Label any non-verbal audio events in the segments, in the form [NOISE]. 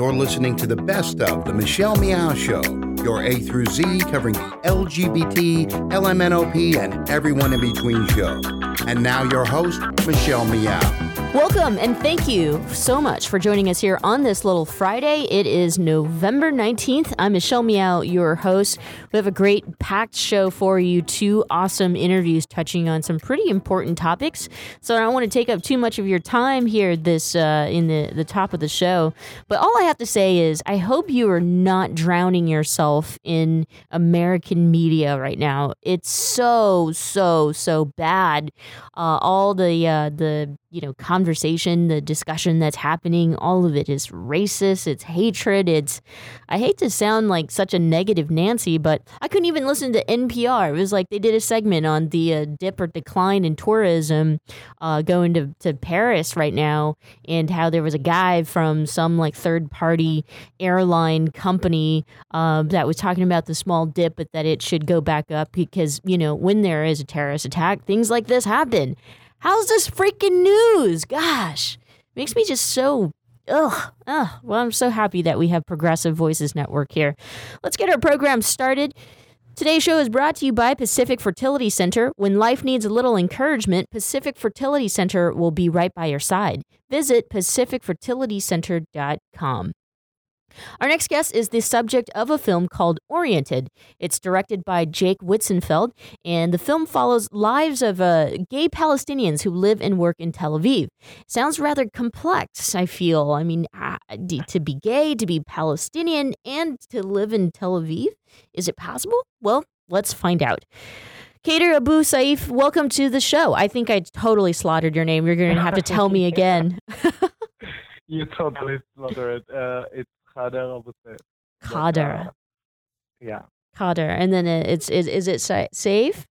You're listening to the best of The Michelle Meow Show, your A through Z covering the LGBT, LMNOP, and everyone in between show. And now your host, Michelle Meow. Welcome and thank you so much for joining us here on this little Friday. It is November 19th. I'm Michelle Meow, your host. We have a great packed show for you, two awesome interviews touching on some pretty important topics. So I don't want to take up too much of your time here this uh, in the, the top of the show. But all I have to say is I hope you are not drowning yourself in American media right now. It's so, so, so bad. Uh, all the uh, the you know conversation the discussion that's happening all of it is racist it's hatred it's i hate to sound like such a negative nancy but i couldn't even listen to npr it was like they did a segment on the uh, dip or decline in tourism uh, going to, to paris right now and how there was a guy from some like third party airline company uh, that was talking about the small dip but that it should go back up because you know when there is a terrorist attack things like this happen How's this freaking news? Gosh, makes me just so ugh, ugh. Well, I'm so happy that we have Progressive Voices Network here. Let's get our program started. Today's show is brought to you by Pacific Fertility Center. When life needs a little encouragement, Pacific Fertility Center will be right by your side. Visit pacificfertilitycenter.com. Our next guest is the subject of a film called Oriented. It's directed by Jake Witzenfeld, and the film follows lives of uh, gay Palestinians who live and work in Tel Aviv. Sounds rather complex, I feel. I mean, uh, to be gay, to be Palestinian, and to live in Tel Aviv? Is it possible? Well, let's find out. Kader Abu Saif, welcome to the show. I think I totally slaughtered your name. You're going to have to tell me again. [LAUGHS] you totally slaughtered it. Uh, it's Kader Abu Saif. Kader. Uh, yeah. Kader. And then it's is is it sa- safe?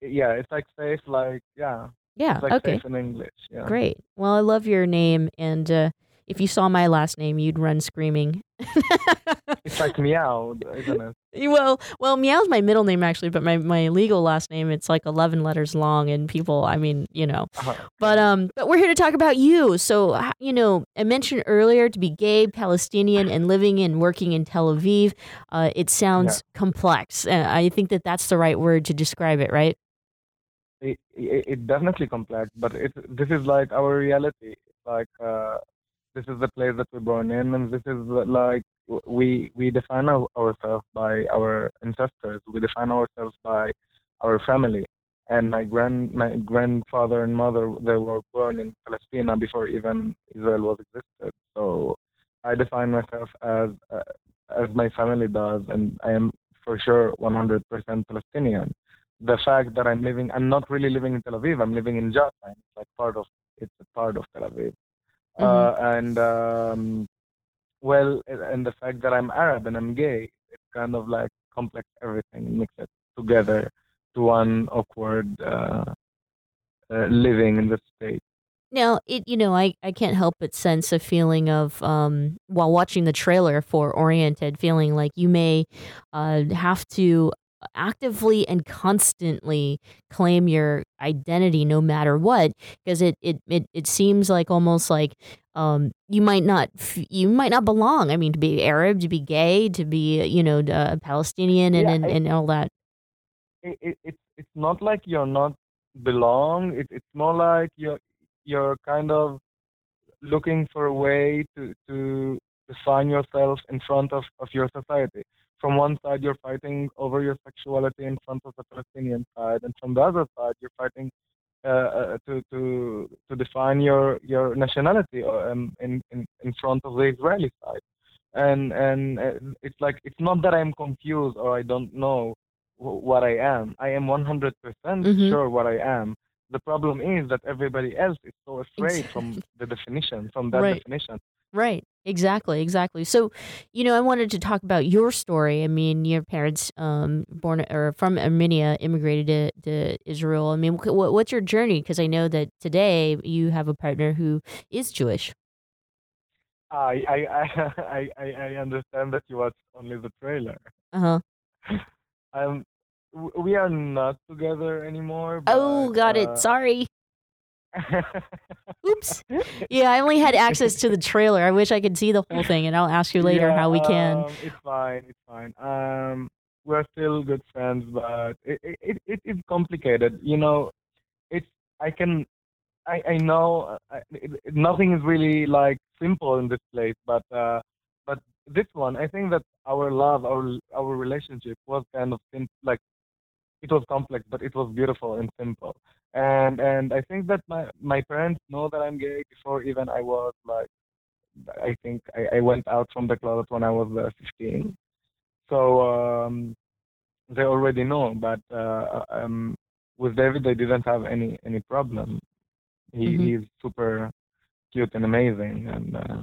Yeah, it's like safe, like yeah. Yeah. It's like okay. safe in English. Yeah. Great. Well, I love your name, and uh, if you saw my last name, you'd run screaming. [LAUGHS] It's like meow, isn't it? well, well, Meow's my middle name actually, but my, my legal last name it's like eleven letters long, and people, I mean, you know. Uh-huh. But um, but we're here to talk about you. So you know, I mentioned earlier to be gay, Palestinian, and living and working in Tel Aviv. Uh, it sounds complex. Uh, I think that that's the right word to describe it, right? It, it, it definitely complex, but it this is like our reality. Like uh, this is the place that we're born in, and this is like we we define our, ourselves by our ancestors. We define ourselves by our family. And my grand my grandfather and mother they were born in Palestine before even Israel was existed. So I define myself as uh, as my family does, and I am for sure 100% Palestinian. The fact that I'm living, I'm not really living in Tel Aviv. I'm living in Jaffa. It's like part of, it's a part of Tel Aviv. Mm-hmm. Uh, and um, well, and the fact that I'm Arab and I'm gay, it kind of like complex everything, mix it together to one awkward uh, uh, living in the state. Now, it you know, I, I can't help but sense a feeling of um while watching the trailer for Oriented, feeling like you may uh have to actively and constantly claim your identity no matter what because it it, it, it seems like almost like um you might not you might not belong i mean to be arab to be gay to be you know uh, palestinian and, Yeah, and, and all that It, it, it's it's not like you're not belong. It, it's more like you're you're kind of looking for a way to to define yourself in front of, of your society. From one side, you're fighting over your sexuality in front of the Palestinian side, and from the other side, you're fighting uh, uh, to to to define your your nationality um, in, in in front of the Israeli side. And and uh, it's like it's not that I'm confused or I don't know what I am. I am 100% Mhm. sure what I am. The problem is that everybody else is so afraid from the definition, from that Right. definition. Right. Exactly. Exactly. So, you know, I wanted to talk about your story. I mean, your parents, um, born or from Armenia, immigrated to, to Israel. I mean, wh- wh- what's your journey? Because I know that today you have a partner who is Jewish. I I [LAUGHS] I I, understand that you watched only the trailer. Uh huh. [LAUGHS] Um, we are not together anymore. Oh, got uh, it. Sorry. Oops. Yeah, I only had access to the trailer. I wish I could see the whole thing, and I'll ask you later yeah, how we can. Um, it's fine. It's fine. Um, we're still good friends, but it, it, it is complicated. You know, it's I can I I know uh, it, it, nothing is really like simple in this place, but uh, but this one I think that our love, our our relationship was kind of sim- like it was complex, but it was beautiful and simple. And and I think that my my parents know that I'm gay before even I was like I think I, I went out from the closet when I was uh, 15. So um, they already know. But uh, um, with David, they didn't have any any problem. He Mhm. he's super cute and amazing, and uh,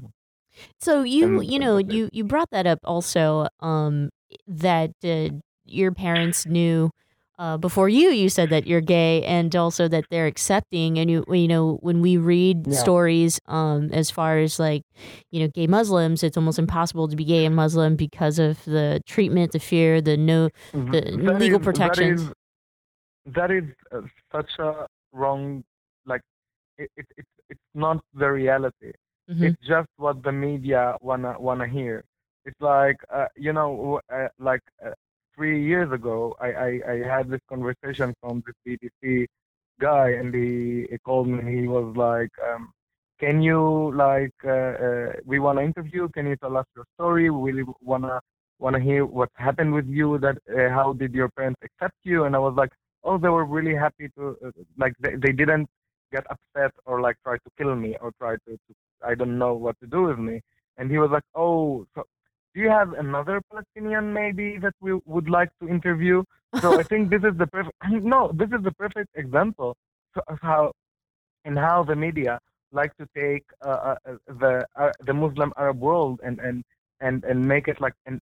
So you and you know you you brought that up also um that uh, your parents knew uh, before you you said that you're gay and also that they're accepting and you you know when we read Yeah. stories um as far as like you know gay Muslims it's almost impossible to be gay and Muslim because of the treatment the fear the no the That legal is- protections That is, that is uh, such a wrong. Like it, it, it's it's not the reality. Mhm. It's just what the media wanna wanna hear. It's like uh, you know, uh, like uh, three years ago, I, I I had this conversation from this BBC guy, and he, he called me. He was like, um, "Can you like uh, uh, we wanna interview? Can you tell us your story? We really wanna wanna hear what happened with you. That uh, how did your parents accept you?" And I was like, "Oh, they were really happy to uh, like they, they didn't." get upset or like try to kill me or try to, to I don't know what to do with me. And he was like, "Oh, so do you have another Palestinian maybe that we would like to interview?" So I think this is the perfect. No, this is the perfect example of how and how the media like to take uh, uh, the uh, the Muslim Arab world and and and and make it like an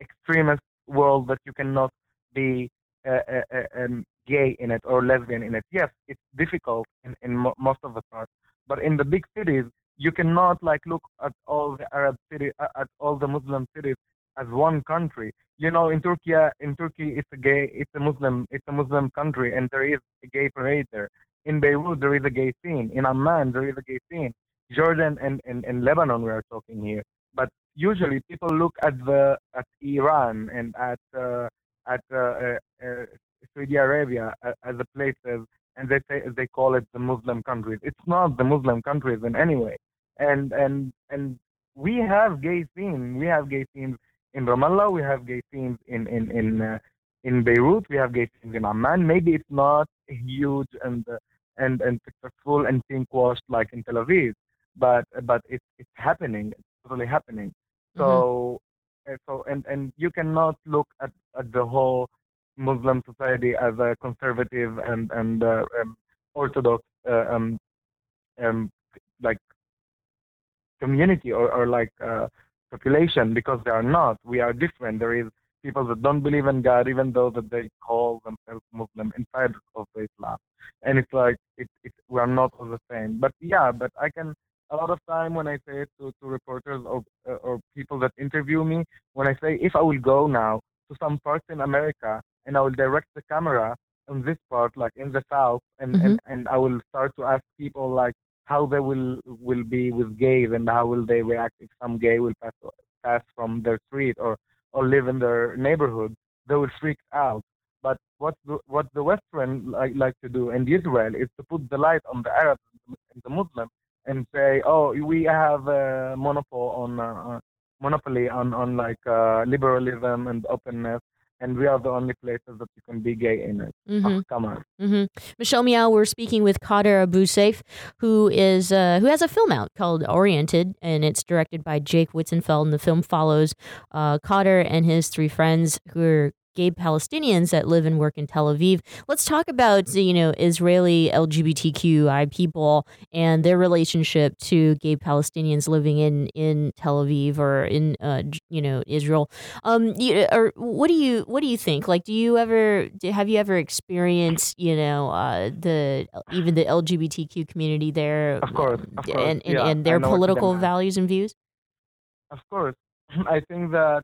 extremist world that you cannot be uh, uh, uh, um, gay in it or lesbian in it. Yes, it's difficult in, in mo- most of the parts, but in the big cities, you cannot like look at all the Arab cities, uh, at all the Muslim cities as one country. You know, in Turkey, in Turkey, it's a gay, it's a Muslim, it's a Muslim country, and there is a gay parade there. In Beirut, there is a gay scene. In Amman, there is a gay scene. Jordan and, and, and Lebanon, we are talking here. But usually, people look at the at Iran and at uh, at uh, uh, uh, Saudi Arabia a- as the places, and they say they call it the Muslim countries. It's not the Muslim countries in any way. And and and we have gay scenes. We have gay scenes in Ramallah. We have gay scenes in in in uh, in Beirut. We have gay scenes in Amman. Maybe it's not huge and uh, and and successful and pink washed like in Tel Aviv, but but it's it's happening. It's totally happening. So uh, so and and you cannot look at at the whole Muslim society as a conservative and and uh, um, orthodox uh, um um like community or, or like uh, population because they are not. We are different. There is people that don't believe in God, even though that they call themselves Muslim inside of Islam, and it's like it, it we are not all the same. But yeah, but I can a lot of time when I say it to, to reporters or uh, or people that interview me, when I say if I will go now to some parts in America and I will direct the camera on this part, like in the south, and, and, and I will start to ask people like how they will will be with gays and how will they react if some gay will pass pass from their street or or live in their neighborhood, they will freak out. But what the, what the Western like, like to do and Israel is to put the light on the Arabs and the Muslim and say, oh, we have a monopoly on uh, monopoly on on like uh, liberalism and openness, and we are the only places that you can be gay in it. Mhm. Oh, come on. hmm Michelle Meow, we're speaking with Kader Abu Saif, who is uh, who has a film out called Oriented, and it's directed by Jake Witzenfeld. And the film follows uh, Kader and his three friends who are gay Palestinians that live and work in Tel Aviv. Let's talk about you know Israeli LGBTQI people and their relationship to gay Palestinians living in in Tel Aviv or in uh, you know Israel. Um, you, or what do you what do you think? Like, do you ever have you ever experienced you know uh, the even the LGBTQ community there, Of course, of course. and and, Yeah, and their know what you're political values and views? Of course, [CLEARS THROAT] I think that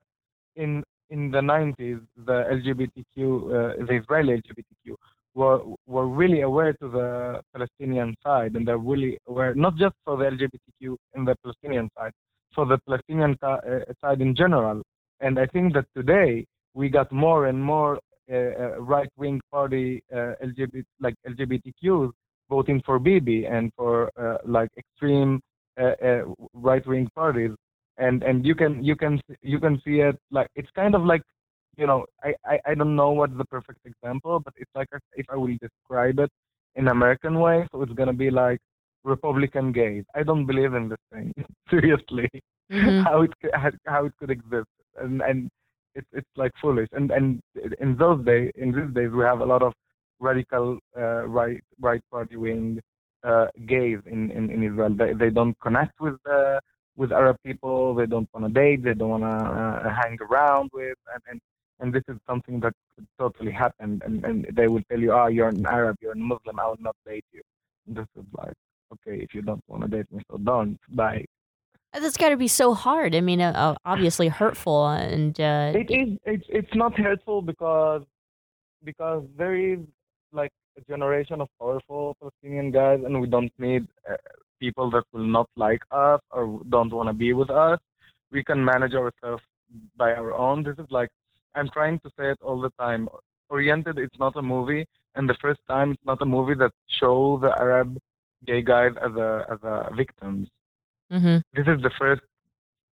in in the 90s, the LGBTQ, uh, the Israeli LGBTQ, were were really aware to the Palestinian side, and they're really aware not just for the LGBTQ in the Palestinian side, for the Palestinian uh, side in general. And I think that today we got more and more uh, uh right-wing party uh, LGBT like LGBTQs voting for Bibi and for uh, like extreme uh, right-wing parties. And and you can you can you can see it like it's kind of like you know, I, I, I don't know what's the perfect example, but it's like if I will describe it in American way, so it's gonna be like Republican gays. I don't believe in this thing [LAUGHS] seriously. Mm-hmm. how it how it could exist, and and it's it's like foolish. And and in those days, in these days, we have a lot of radical uh, right right party wing uh, gays in, in, in Israel. They they don't connect with uh, with Arab people. They don't want to date. They don't want to uh, hang around with. And, and and this is something that could totally happen. And, and they will tell you, oh, you're an Arab, you're a Muslim, I will not date you. And this is like, okay, if you don't want to date me, so don't. Bye. That's got to be so hard. I mean, uh, uh, obviously hurtful, and uh, it is. It's it's not hurtful because because there is like a generation of powerful Palestinian guys, and we don't need uh, people that will not like us or don't want to be with us. We can manage ourselves by our own. This is like I'm trying to say it all the time. Oriented, it's not a movie, and the first time it's not a movie that show the Arab gay guys as a as a victims. Mm-hmm. This is the first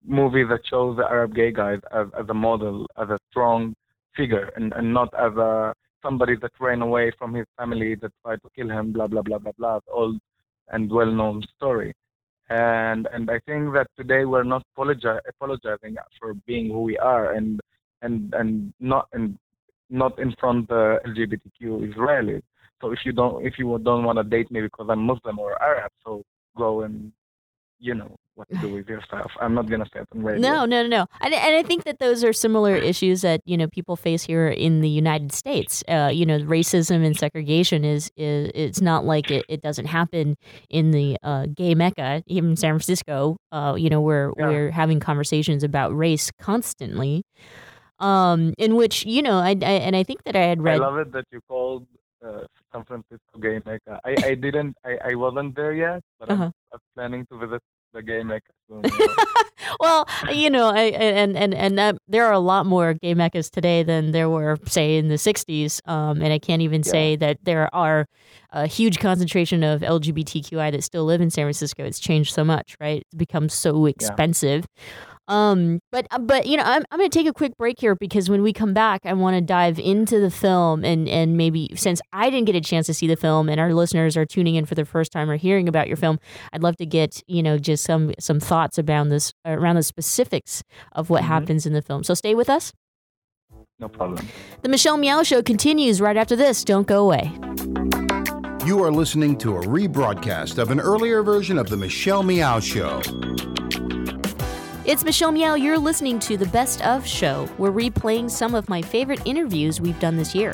movie that shows the Arab gay guys as, as a model, as a strong figure, and, and not as a somebody that ran away from his family that tried to kill him, blah blah blah blah blah, old and well known story. And and I think that today we're not apologi- apologizing for being who we are, and and and not and not in front of LGBTQ Israelis. So if you don't if you don't want to date me because I'm Muslim or Arab, so go and you know what to do with yourself. I'm not gonna say it on radio. No, no, no, no. And, and I think that those are similar [CLEARS THROAT] issues that you know people face here in the United States. Uh, you know, racism and segregation is is it's not like it, it doesn't happen in the uh, gay mecca, even San Francisco. Uh, you know, where yeah. we're having conversations about race constantly um, in which you know, I, I, and I think that I had read. I love it that you called uh, San Francisco Gay Mecca. I, I didn't, I, I wasn't there yet, but uh-huh. I'm, I'm, planning to visit the Gay [LAUGHS] well, you know, I, and and and there are a lot more gay meccas today than there were, say, in the '60s. Um, and I can't even yeah. say that there are a huge concentration of LGBTQI that still live in San Francisco. It's changed so much, right? It's become so expensive. Yeah. Um, but uh, but you know, I'm I'm gonna take a quick break here because when we come back, I want to dive into the film and and maybe since I didn't get a chance to see the film and our listeners are tuning in for the first time or hearing about your film, I'd love to get you know just some some thoughts around this around the specifics of what mm-hmm. happens in the film. So stay with us. No problem. The Michelle Meow Show continues right after this. Don't go away. You are listening to a rebroadcast of an earlier version of The Michelle Meow Show. It's Michelle Meow. You're listening to the Best of Show. We're replaying some of my favorite interviews we've done this year.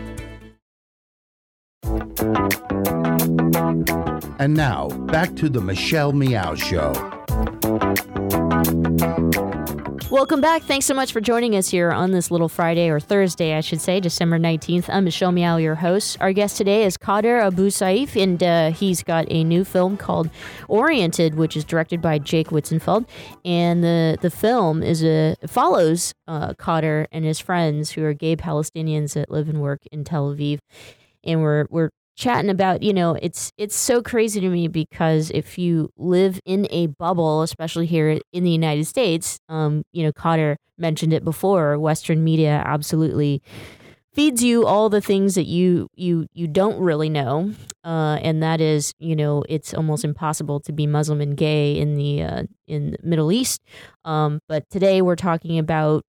And now, back to the Michelle Meow Show. Welcome back. Thanks so much for joining us here on this little Friday or Thursday, I should say, December 19th. I'm Michelle Meow, your host. Our guest today is Kader Abu Saif, and uh, he's got a new film called Oriented, which is directed by Jake Witzenfeld. And the, the film is a follows uh, Kader and his friends who are gay Palestinians that live and work in Tel Aviv. And we're, we're chatting about you know it's it's so crazy to me because if you live in a bubble especially here in the united states um you know Kader mentioned it before western media absolutely feeds you all the things that you you you don't really know uh and that is you know it's almost impossible to be muslim and gay in the uh in the middle east. Um but today we're talking about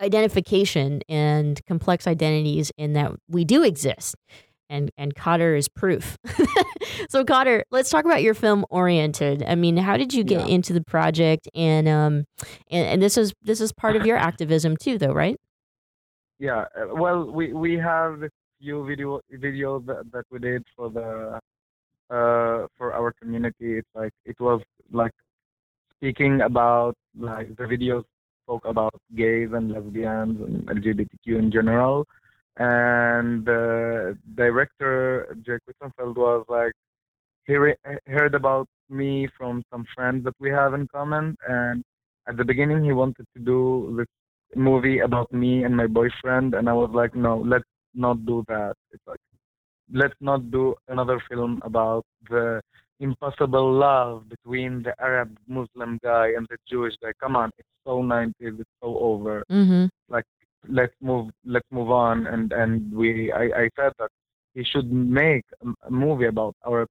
identification and complex identities and that we do exist and and Kader is proof. [LAUGHS] so Kader, let's talk about your film Oriented. I mean, how did you get Yeah. into the project and um and, and this is this is part of your [LAUGHS] activism too though, right? Yeah. uh, Well, we we have a few video videos that, that we did for the uh for our community. It's like it was like speaking about like the videos spoke about gays and lesbians and LGBTQ in general. And the director Jake Witzenfeld was like he re- heard about me from some friends that we have in common. And at the beginning he wanted to do this movie about me and my boyfriend. And I was like no let's not do that. It's like let's not do another film about the impossible love between the Arab Muslim guy and the Jewish guy. Come on it's so 90s it's so over. Mm-hmm. Let's move let's move on. And and we I, I said that he should make a, movie about our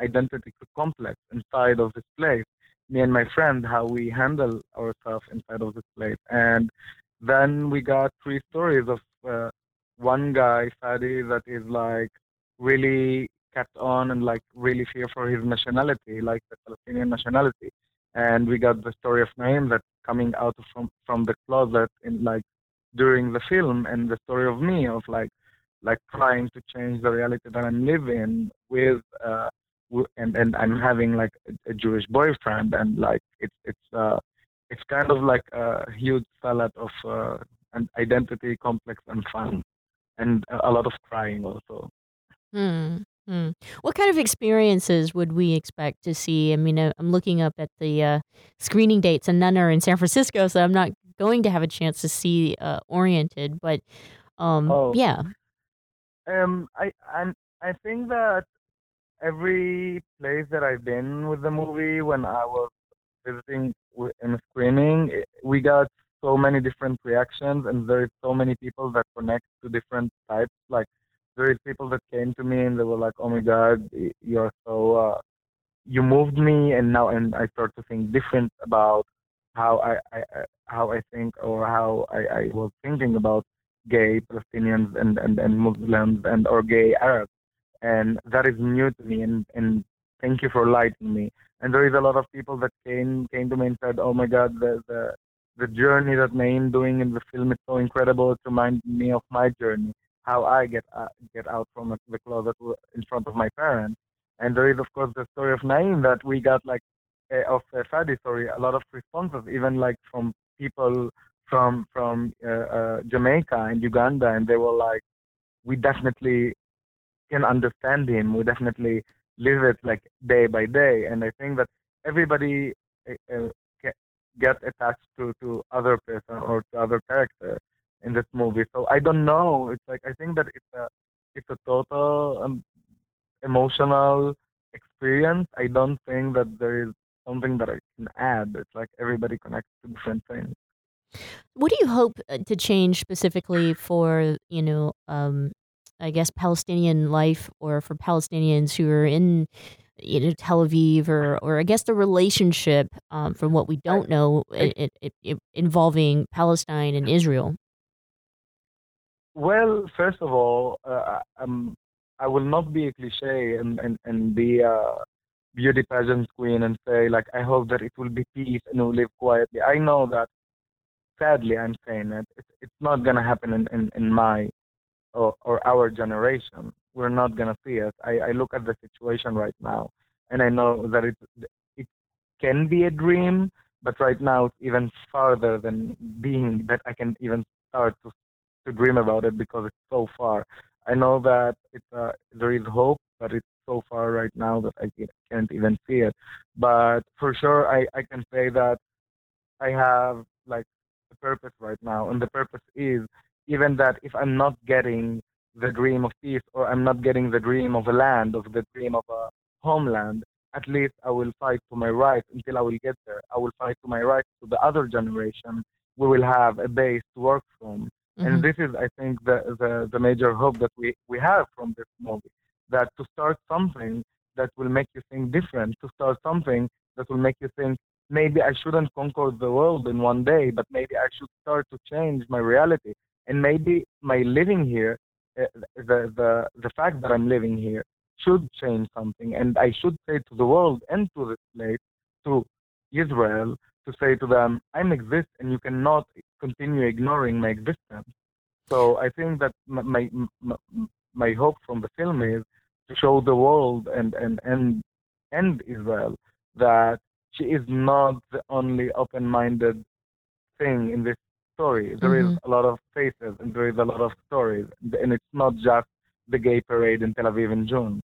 identity complex inside of this place. Me and my friend how we handle ourselves inside of this place. And then we got three stories of uh, one guy Fadi that is like really kept on and like really fear for his nationality like the Palestinian nationality. And we got the story of Naim that coming out from from the closet in like during the film and the story of me of like like trying to change the reality that I'm living with uh and and I'm having like a, a Jewish boyfriend and like it's it's uh it's kind of like a huge salad of uh an identity complex and fun and a lot of crying also. Hmm. What kind of experiences would we expect to see? I mean, uh, I'm looking up at the uh, screening dates, and none are in San Francisco, so I'm not going to have a chance to see uh, Oriented. But um, Oh. yeah, Um, I and I think that every place that I've been with the movie, when I was visiting and screening, we got so many different reactions, and there is so many people that connect to different types. Like there is people that came to me and they were like, "Oh my God, you're so uh, you moved me," and now and I start to think different about how I, I, how I think or how I, I was thinking about gay Palestinians and, and, and Muslims and or gay Arabs. And that is new to me and, and thank you for lighting me. And there is a lot of people that came came to me and said, Oh my god, the the, the journey that Naim doing in the film is so incredible. It reminded me of my journey, how I get uh, get out from the closet in front of my parents. And there is of course the story of Naim that we got like of uh, Fadi sorry, a lot of responses, even like from people from from uh, Jamaica and Uganda, and they were like, "We definitely can understand him. We definitely live it like day by day." And I think that everybody get, get attached to to other person or to other character in this movie. So I don't know. It's like I think that it's a it's a total um, emotional experience. I don't think that there is something that I can add. It's like everybody connects to different things. what do you hope uh, to change specifically for you know, um, I guess Palestinian life or for Palestinians who are in you know Tel Aviv or or I guess the relationship um, from what we don't know it, it, it, involving Palestine and Israel. Well, first of all, uh, um, I will not be a cliche and, and, and be a beauty pageant queen and say, like, I hope that it will be peace and we'll live quietly. I know that sadly, I'm saying it. It's, it's not gonna happen in, in, in my or, or our generation. We're not gonna see it. I, I look at the situation right now, and I know that it it can be a dream, but right now it's even farther than being that I can even start to to dream about it because it's so far. I know that it's uh, there is hope, but it's so far right now that I can't even see it. But for sure, I, I can say that I have like a purpose right now, and the purpose is even that if I'm not getting the dream of peace or I'm not getting the dream of a land, of the dream of a homeland, at least I will fight for my rights until I will get there. I will fight for my rights to the other generation. We will have a base to work from. Mm-hmm. And this is, I think, the, the, the major hope that we, we have from this movie that to start something that will make you think different, to start something that will make you think maybe I shouldn't conquer the world in one day, but maybe I should start to change my reality. And maybe my living here, uh, the, the, the fact that I'm living here, should change something. And I should say to the world and to this place, to Israel, to say to them, I'm exist and you cannot continue ignoring my existence. So I think that my, my, my hope from the film is to show the world and, and, and, and Israel that she is not the only open-minded thing in this story. There mm-hmm. is a lot of faces and there is a lot of stories, and it's not just the gay parade in Tel Aviv in June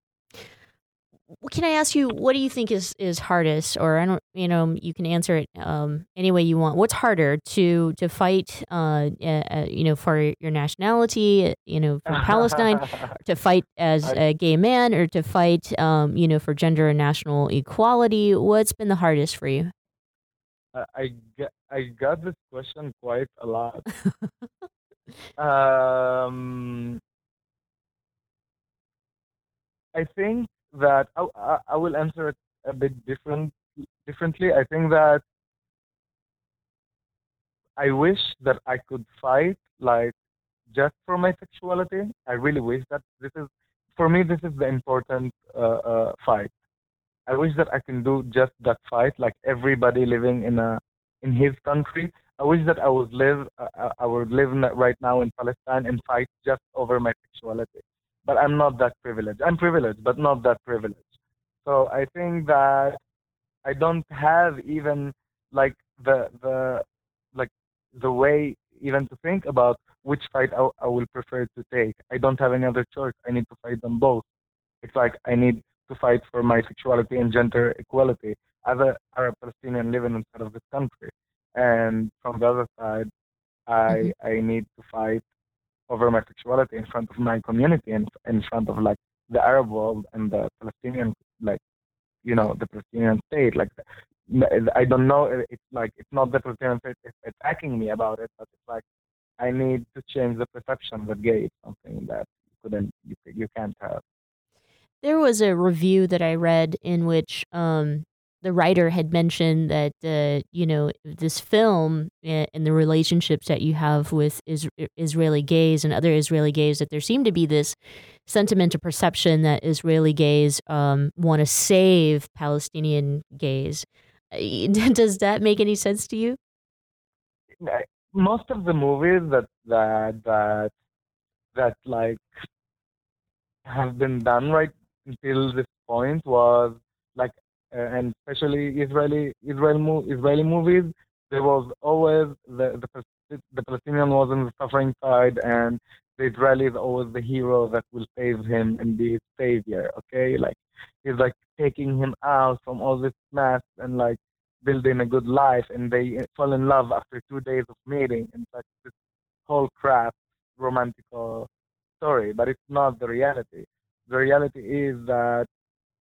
can I ask you, what do you think is, is hardest, or I don't, you know, you can answer it um, any way you want. What's harder to to fight, uh, uh, you know, for your nationality, you know, for [LAUGHS] Palestine, to fight as a gay man, or to fight, um, you know, for gender and national equality? What's been the hardest for you? I get, I got this question quite a lot. [LAUGHS] um, I think that I, I will answer it a bit different differently. I think that I wish that I could fight like just for my sexuality. I really wish that this is for me. This is the important uh, uh, fight. I wish that I can do just that fight, like everybody living in a in his country. I wish that I would live uh, I would live right now in Palestine and fight just over my sexuality but I'm not that privileged. I'm privileged, but not that privileged. So I think that I don't have even like the the like the way even to think about which fight I, I will prefer to take. I don't have any other choice. I need to fight them both. It's like I need to fight for my sexuality and gender equality as a Arab Palestinian living inside of this country. And from the other side, I mm-hmm. I need to fight over my sexuality in front of my community and in front of like the Arab world and the Palestinian like you know the Palestinian state like I don't know it's like it's not the Palestinian state attacking me about it but it's like I need to change the perception that gay is something that you couldn't you, you can't have. There was a review that I read in which um, the writer had mentioned that uh, you know this film and the relationships that you have with is- Israeli gays and other Israeli gays that there seemed to be this sentiment or perception that Israeli gays um, want to save Palestinian gays. [LAUGHS] Does that make any sense to you? Most of the movies that that that that like have been done right until this point was Uh, and especially Israeli Israel Israeli movies, there was always the, the the Palestinian was on the suffering side, and the Israeli is always the hero that will save him and be his savior. Okay, like he's like taking him out from all this mess and like building a good life, and they fall in love after two days of meeting, and like this whole crap romantic story. But it's not the reality. The reality is that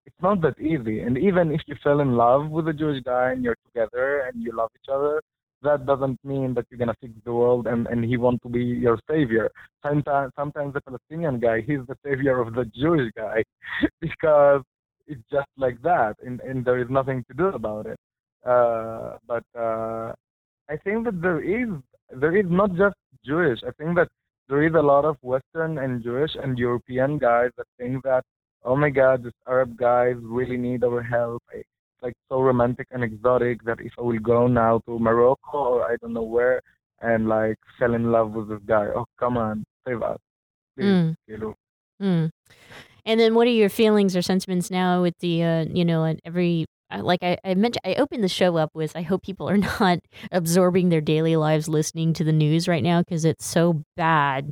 it's not that easy. And even if you fell in love with a Jewish guy and you're together and you love each other, that doesn't mean that you're gonna fix the world and, and he wants to be your savior. Sometimes sometimes the Palestinian guy, he's the savior of the Jewish guy [LAUGHS] because it's just like that and, and there is nothing to do about it. Uh, but uh, I think that there is there is not just Jewish. I think that there is a lot of Western and Jewish and European guys that think that oh my god, these Arab guys really need our help. It's like so romantic and exotic that if I will go now to Morocco or I don't know where, and like fell in love with this guy. Oh, come on, save us. Please, Mm. you know. Mm. And then, what are your feelings or sentiments now with the, uh, you know, every uh, like I, I mentioned, I opened the show up with I hope people are [LAUGHS] not absorbing their daily lives listening to the news right now because it's so bad,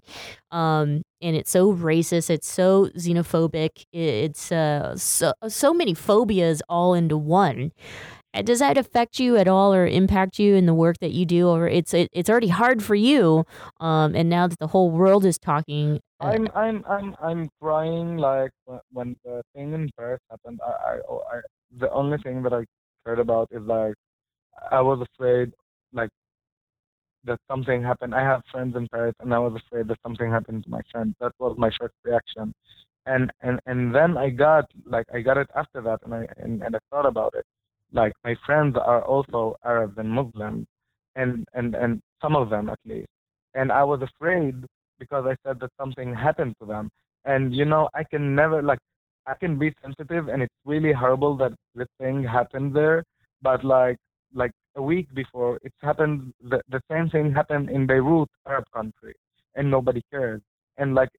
um, and it's so racist, it's so xenophobic, it's uh, so so many phobias all into one. Uh, Does that affect you at all or impact you in the work that you do? Or it's it, it's already hard for you, um, and now that the whole world is talking, uh, I'm I'm I'm I'm crying like when the thing in Paris happened. I I, oh, I the only thing that I cared about is like I was afraid like that something happened. I have friends in Paris, and I was afraid that something happened to my friend. That was my first reaction, and and and then I got like I got it after that, and I and, and I thought about it. Like my friends are also Arabs and Muslims, and and and some of them at least, and I was afraid because I said that something happened to them. And you know, I can never like I can be sensitive and it's really horrible that this thing happened there. But like like a week before it's happened the, the same thing happened in Beirut, Arab country, and nobody cares. And like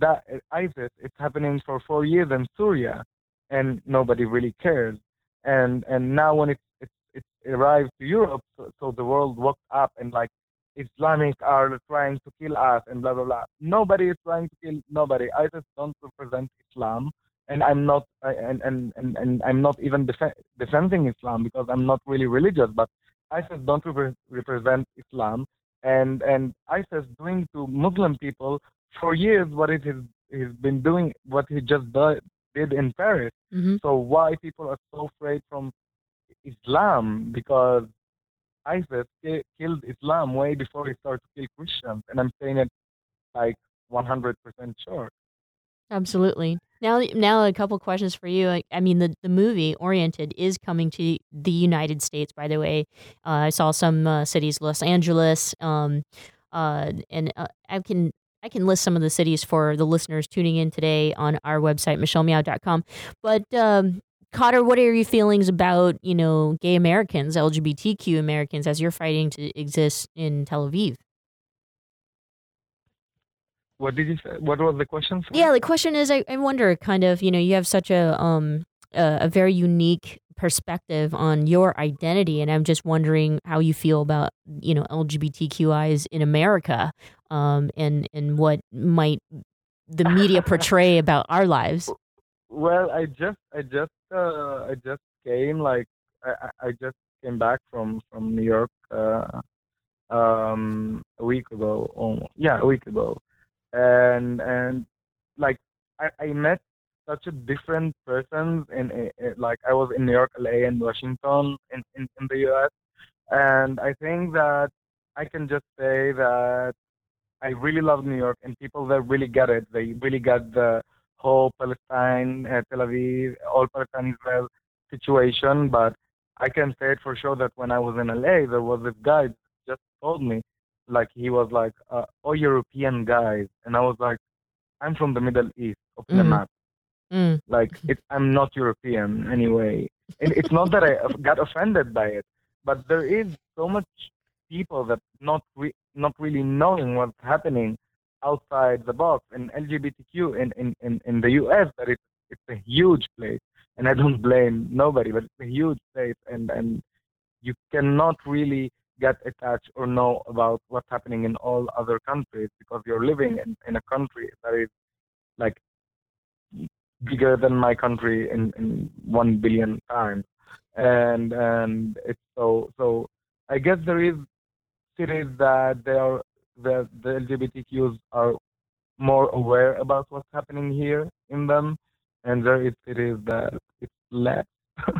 that ISIS, it's happening for four years in Syria and nobody really cares. And and now when it it, it arrived to Europe, so, so the world woke up and like Islamic are trying to kill us and blah blah blah. Nobody is trying to kill nobody. ISIS don't represent Islam, and I'm not and and and, and I'm not even def- defending Islam because I'm not really religious. But ISIS don't repre- represent Islam, and and ISIS doing to Muslim people for years what it is he's been doing what he just do- did in Paris. mhm. So why people are so afraid from Islam? Because ISIS ki- killed Islam way before he started to kill Christians, and I'm saying it like 100% sure. Absolutely. Now, now a couple questions for you. Like, I mean, the, the movie Oriented is coming to the United States. By the way, uh, I saw some uh, cities, Los Angeles, um, uh, and uh, I can I can list some of the cities for the listeners tuning in today on our website, michellemeow.com. But um, Kader, what are your feelings about you know gay Americans, LGBTQ Americans, as you're fighting to exist in Tel Aviv? What did you say? What was the question? sorry? Yeah, the question is, I, I wonder, kind of, you know, you have such a um a, a very unique perspective on your identity, and I'm just wondering how you feel about you know LGBTQIs in America, um, and and what might the media portray [LAUGHS] about our lives. Well, I just, I just, uh, I just came like, I, I just came back from from New York, uh, um, a week ago. Almost, yeah, a week ago, and and like I, I met such a different persons in, like I was in New York, LA, and Washington in, in in the U.S. And I think that I can just say that I really love New York, and people there really get it. They really get the whole Palestine, uh, Tel Aviv, all Palestine Israel situation. But I can say it for sure that when I was in LA, there was this guy just told me, like he was like, uh, "Oh, European guys," and I was like, "I'm from the Middle East of the Mhm. map. Mm, Like [LAUGHS] it, I'm not European anyway. And it's not that I [LAUGHS] got offended by it, but there is so much people that not re- not really knowing what's happening outside the box and LGBTQ in, in, in, in the US that it's it's a huge place and I don't [LAUGHS] blame nobody but it's a huge place and, and you cannot really get attached or know about what's happening in all other countries because you're living in, in a country that is like bigger than my country in, in one billion times and and it's so so I guess there is cities that they are the the LGBTQs are more aware about what's happening here in them, and there is cities that it's less.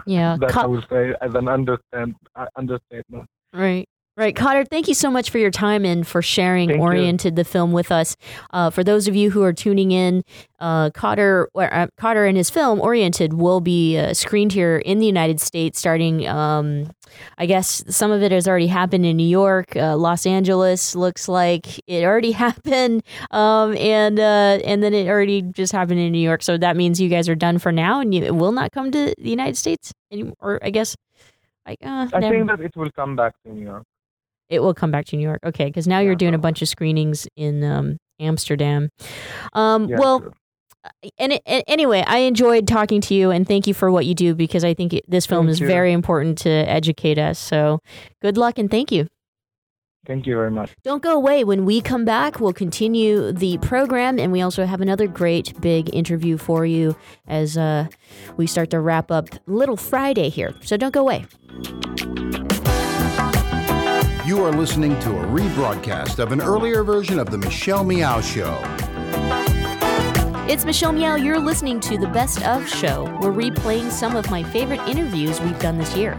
yeah, [LAUGHS] that Co- I would say as an understand uh, understatement. Right. Right. Kader, thank you so much for your time and for sharing Thank you. Oriented, the film, with us. Uh, for those of you who are tuning in, uh, Kader, or, uh, Kader and his film, Oriented, will be uh, screened here in the United States starting, um, I guess some of it has already happened in New York. Uh, Los Angeles looks like it already [LAUGHS] happened. Um, and, uh, and then it already just happened in New York. So that means you guys are done for now and you, it will not come to the United States anymore. Or I guess, I, uh, I never- think that it will come back to New York. It will come back to New York. Okay, because now you're Yeah, doing a bunch of screenings in um, Amsterdam. Um, Yeah, well, true. and it, a- anyway, I enjoyed talking to you, and thank you for what you do because I think it, this film Thank is you. very important to educate us. So, good luck and thank you. Thank you very much. Don't go away. When we come back, we'll continue the program, and we also have another great big interview for you as uh, we start to wrap up Little Friday here. So don't go away. You are listening to a rebroadcast of an earlier version of The Michelle Meow Show. It's Michelle Meow. You're listening to the Best of Show. We're replaying some of my favorite interviews we've done this year.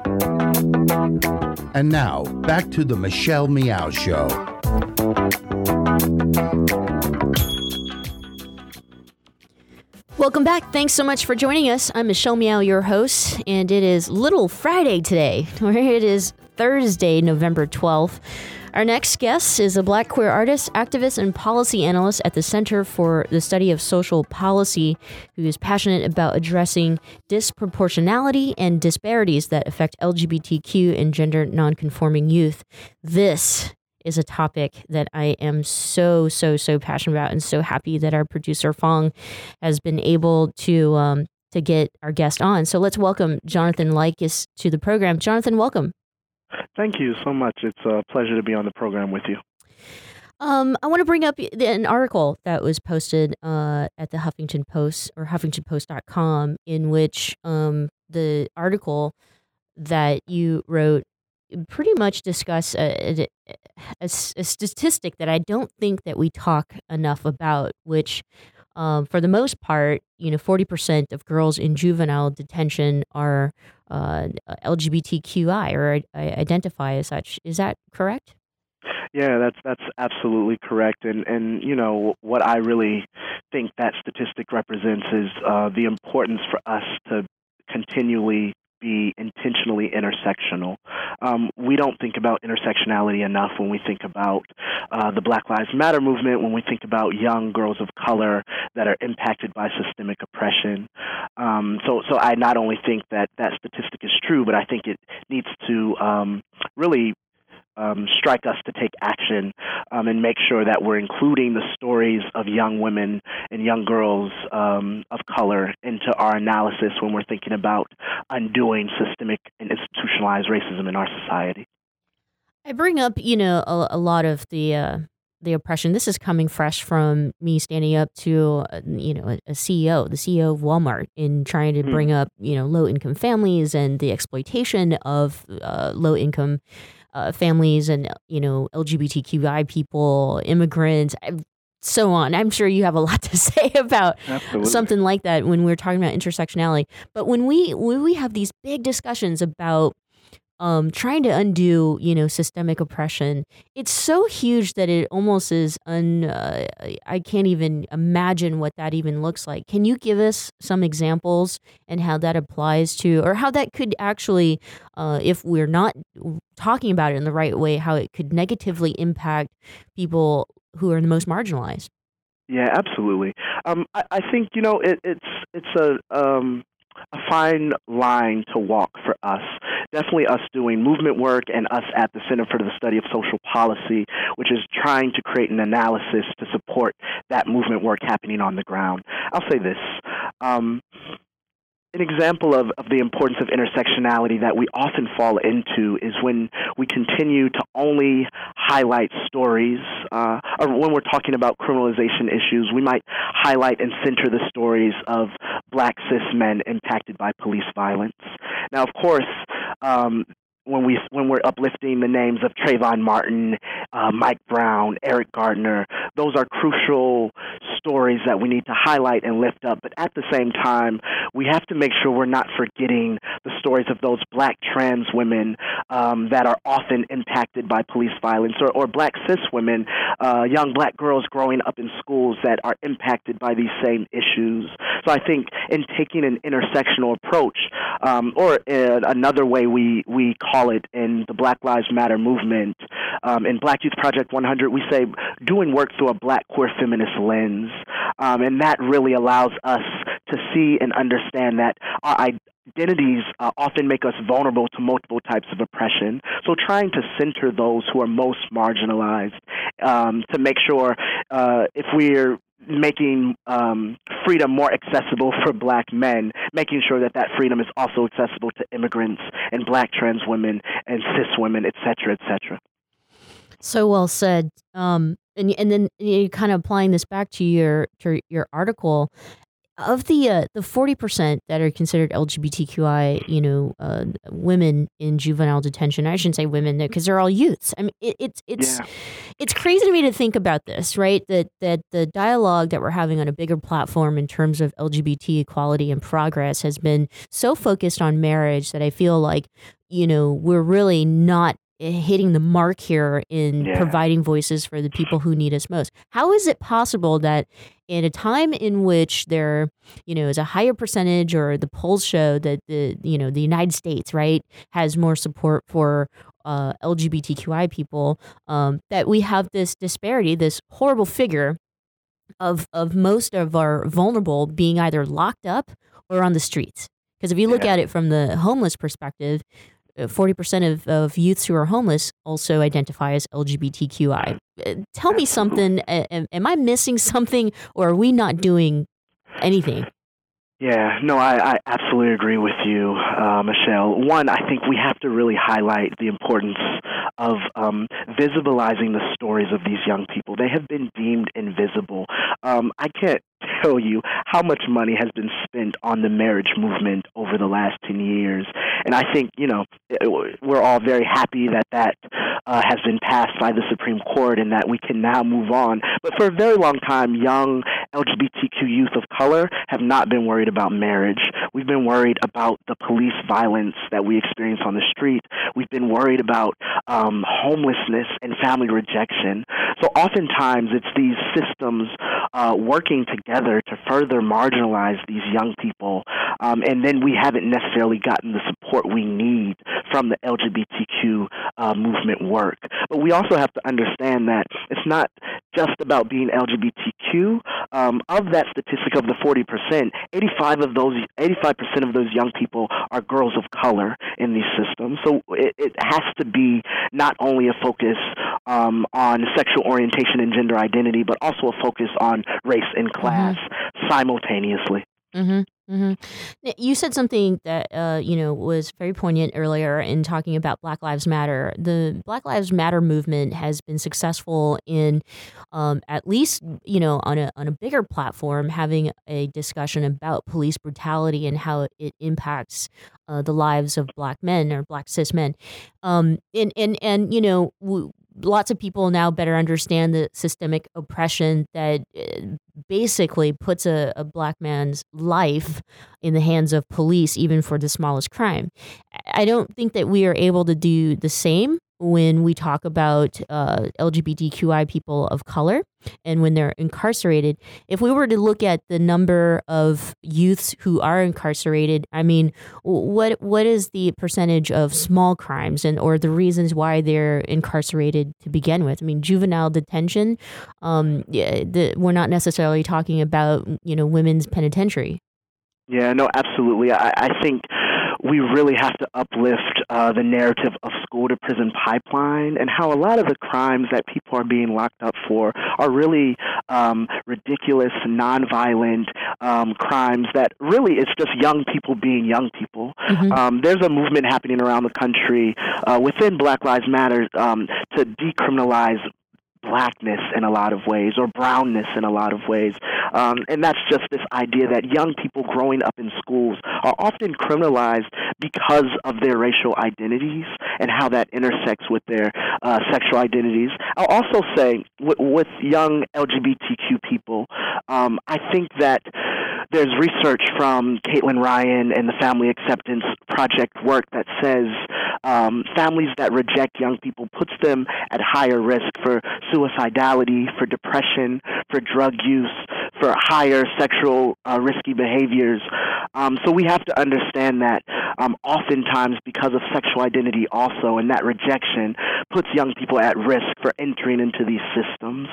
And now, back to The Michelle Meow Show. Welcome back. Thanks so much for joining us. I'm Michelle Meow, your host, and it is Little Friday today, [LAUGHS] where it is Thursday, November 12th. Our next guest is a black queer artist, activist, and policy analyst at the Center for the Study of Social Policy, who is passionate about addressing disproportionality and disparities that affect LGBTQ and gender nonconforming youth. This is a topic that I am so, so, so passionate about and so happy that our producer Fong has been able to um, to get our guest on. So let's welcome Jonathan Lykes to the program. Jonathan, welcome. Thank you so much. It's a pleasure to be on the program with you. Um, I want to bring up an article that was posted uh, at the Huffington Post or HuffingtonPost.com, in which um, the article that you wrote pretty much discuss a statistic that I don't think that we talk enough about, which um, for the most part, you know, 40% of girls in juvenile detention are uh, LGBTQI or identify as such. Is that correct? Yeah, that's that's absolutely correct. And and you know what I really think that statistic represents is uh, the importance for us to continually be intentionally intersectional. Um, we don't think about intersectionality enough when we think about uh, the Black Lives Matter movement, when we think about young girls of color that are impacted by systemic oppression. Um, so, so I not only think that that statistic is true, but I think it needs to um, really um, strike us to take action um, and make sure that we're including the stories of young women and young girls um, of color into our analysis when we're thinking about undoing systemic and institutionalized racism in our society. I bring up, you know, a, a lot of the uh, the oppression. This is coming fresh from me standing up to uh, you know a, a, CEO, the CEO of Walmart, in trying to mm. bring up you know low income families and the exploitation of uh, low income uh, families and you know LGBTQI people, immigrants, so on. I'm sure you have a lot to [LAUGHS] say about Absolutely. something like that when we're talking about intersectionality. But when we when we have these big discussions about um, trying to undo, you know, systemic oppression. It's so huge that it almost is un. Uh, I can't even imagine what that even looks like. Can you give us some examples and how that applies to, or how that could actually, uh, if we're not talking about it in the right way, how it could negatively impact people who are the most marginalized? Yeah, absolutely. Um, I, I think you know it, it's it's a um, a fine line to walk for us. Definitely us doing movement work and us at the Center for the Study of Social Policy, which is trying to create an analysis to support that movement work happening on the ground. I'll say this. Um, an example of, of the importance of intersectionality that we often fall into is when we continue to only highlight stories, uh, or when we're talking about criminalization issues, we might highlight and center the stories of black cis men impacted by police violence. Now, of course, um, when we when we're uplifting the names of Trayvon Martin, uh, Mike Brown, Eric Gardner, those are crucial stories that we need to highlight and lift up. But at the same time, we have to make sure we're not forgetting the stories of those black trans women um, that are often impacted by police violence, or, or black cis women, uh, young black girls growing up in schools that are impacted by these same issues. So I think in taking an intersectional approach, um, or uh, another way we we it in the Black Lives Matter movement. Um, in Black Youth Project 100, we say doing work through a black queer feminist lens. Um, and that really allows us to see and understand that our identities uh, often make us vulnerable to multiple types of oppression. So, trying to center those who are most marginalized um, to make sure uh, if we're making um, freedom more accessible for black men, making sure that that freedom is also accessible to immigrants and black trans women and cis women, et cetera, et cetera. So well said. Um, and and then you kind of applying this back to your to your article of the uh, the forty percent that are considered LGBTQI, you know, uh, women in juvenile detention. I shouldn't say women because they're all youths. I mean, it, it's it's yeah. it's crazy to me to think about this, right? That that the dialogue that we're having on a bigger platform in terms of LGBT equality and progress has been so focused on marriage that I feel like you know we're really not hitting the mark here in yeah. providing voices for the people who need us most. How is it possible that in a time in which there, you know, is a higher percentage or the polls show that the, you know, the United States, right, has more support for uh, LGBTQI people, um, that we have this disparity, this horrible figure of of most of our vulnerable being either locked up or on the streets. Because if you look yeah. at it from the homeless perspective, 40% uh, of, of youths who are homeless also identify as LGBTQI. Uh, tell me something. Am, am I missing something or are we not doing anything? Yeah, no, I, I absolutely agree with you, uh, Michelle. One, I think we have to really highlight the importance of um, visibilizing the stories of these young people. They have been deemed invisible. Um, I can't tell you how much money has been spent on the marriage movement over the last 10 years. And I think, you know, we're all very happy that that uh, has been passed by the Supreme Court and that we can now move on. But for a very long time, young LGBTQ youth of color have not been worried about marriage. We've been worried about the police violence that we experience on the street. We've been worried about um, homelessness and family rejection. So oftentimes it's these systems uh, working together to further marginalize these young people, um, and then we haven't necessarily gotten the support we need from the LGBTQ uh, movement work. But we also have to understand that it's not just about being LGBTQ. Um, of that statistic of the 40%, 85 of those 85% of those young people are girls of color in these systems. So it, it has to be not only a focus um, on sexual orientation and gender identity, but also a focus on race and class simultaneously. Mm-hmm. Mm-hmm. You said something that uh, you know was very poignant earlier in talking about Black Lives Matter. The Black Lives Matter movement has been successful in, um, at least you know, on a on a bigger platform, having a discussion about police brutality and how it impacts uh, the lives of Black men or Black cis men. Um, and and and you know, w- lots of people now better understand the systemic oppression that uh, basically puts a, a, black man's life in the hands of police, even for the smallest crime. I don't think that we are able to do the same when we talk about uh, LGBTQI people of color and when they're incarcerated. If we were to look at the number of youths who are incarcerated, I mean, what what is the percentage of small crimes and or the reasons why they're incarcerated to begin with? I mean, juvenile detention. Um, the, we're not necessarily talking about you know women's penitentiary. Yeah, no, absolutely. I, I think we really have to uplift uh, the narrative of school to prison pipeline and how a lot of the crimes that people are being locked up for are really um, ridiculous, nonviolent um, crimes that really it's just young people being young people. Mm-hmm. Um, there's a movement happening around the country uh, within Black Lives Matter um, to decriminalize blackness in a lot of ways or brownness in a lot of ways. Um, and that's just this idea that young people growing up in schools are often criminalized because of their racial identities and how that intersects with their uh, sexual identities. I'll also say w- with young LGBTQ people, um, I think that there's research from Caitlin Ryan and the Family Acceptance Project work that says um, families that reject young people puts them at higher risk for suicidality, for depression, for drug use, for higher sexual uh, risky behaviors. Um, so we have to understand that um, oftentimes because of sexual identity also, and that rejection puts young people at risk for entering into these systems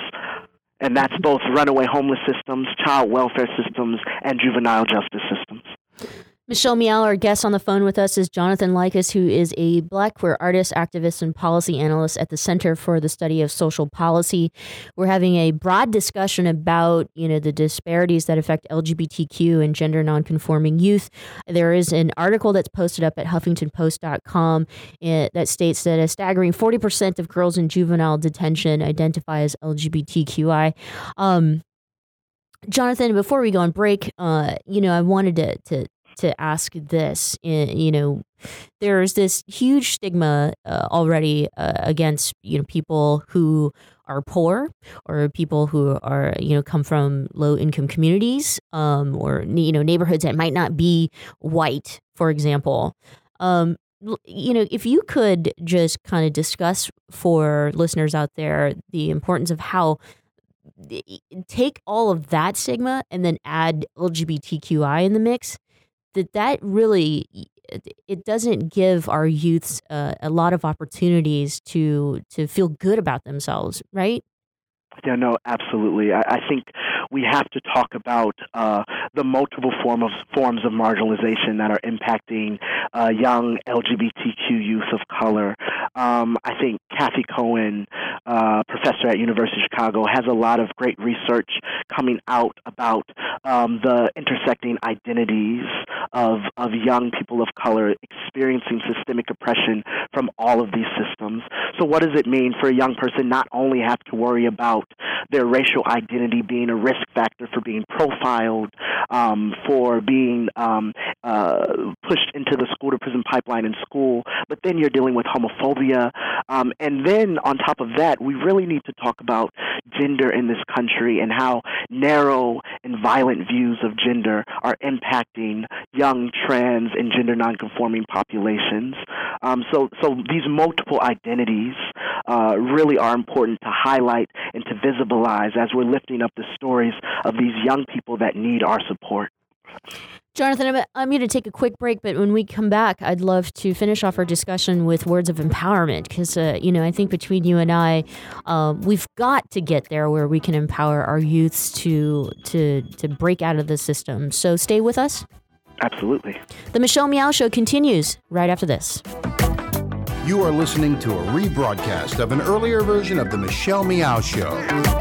and that's both runaway homeless systems, child welfare systems, and juvenile justice systems. Michelle Meow, our guest on the phone with us is Jonathan Lykes, who is a black queer artist, activist, and policy analyst at the Center for the Study of Social Policy. We're having a broad discussion about, you know, the disparities that affect LGBTQ and gender nonconforming youth. There is an article that's posted up at HuffingtonPost.com eh, that states that a staggering 40% of girls in juvenile detention identify as LGBTQI. Um, Jonathan, before we go on break, uh, you know, I wanted to, to to ask this. You know, there's this huge stigma uh, already uh, against you know people who are poor or people who are you know come from low income communities um, or you know neighborhoods that might not be white, for example. Um, you know, if you could just kind of discuss for listeners out there the importance of how take all of that stigma and then add LGBTQI in the mix that that really it doesn't give our youths uh, a lot of opportunities to to feel good about themselves, right? Yeah, no, absolutely. I, I think we have to talk about uh, the multiple form of forms of marginalization that are impacting uh, young LGBTQ youth of color. Um, I think Cathy Cohen, uh, professor at University of Chicago, has a lot of great research coming out about um, the intersecting identities of of young people of color experiencing systemic oppression from all of these systems. So, what does it mean for a young person not only have to worry about their racial identity being a risk factor for being profiled, um, for being um, uh, pushed into the school to prison pipeline in school, but then you're dealing with homophobia. Um, and then on top of that, we really need to talk about gender in this country and how narrow and violent views of gender are impacting young trans and gender nonconforming populations. Um, so, so these multiple identities uh, really are important to highlight and to visibilize as we're lifting up the stories of these young people that need our support. Jonathan, I'm, I'm going to take a quick break, but when we come back, I'd love to finish off our discussion with words of empowerment because, uh, you know, I think between you and I, uh, we've got to get there where we can empower our youths to to to break out of the system. So stay with us. Absolutely. The Michelle Meow Show continues right after this. You are listening to a rebroadcast of an earlier version of The Michelle Meow Show.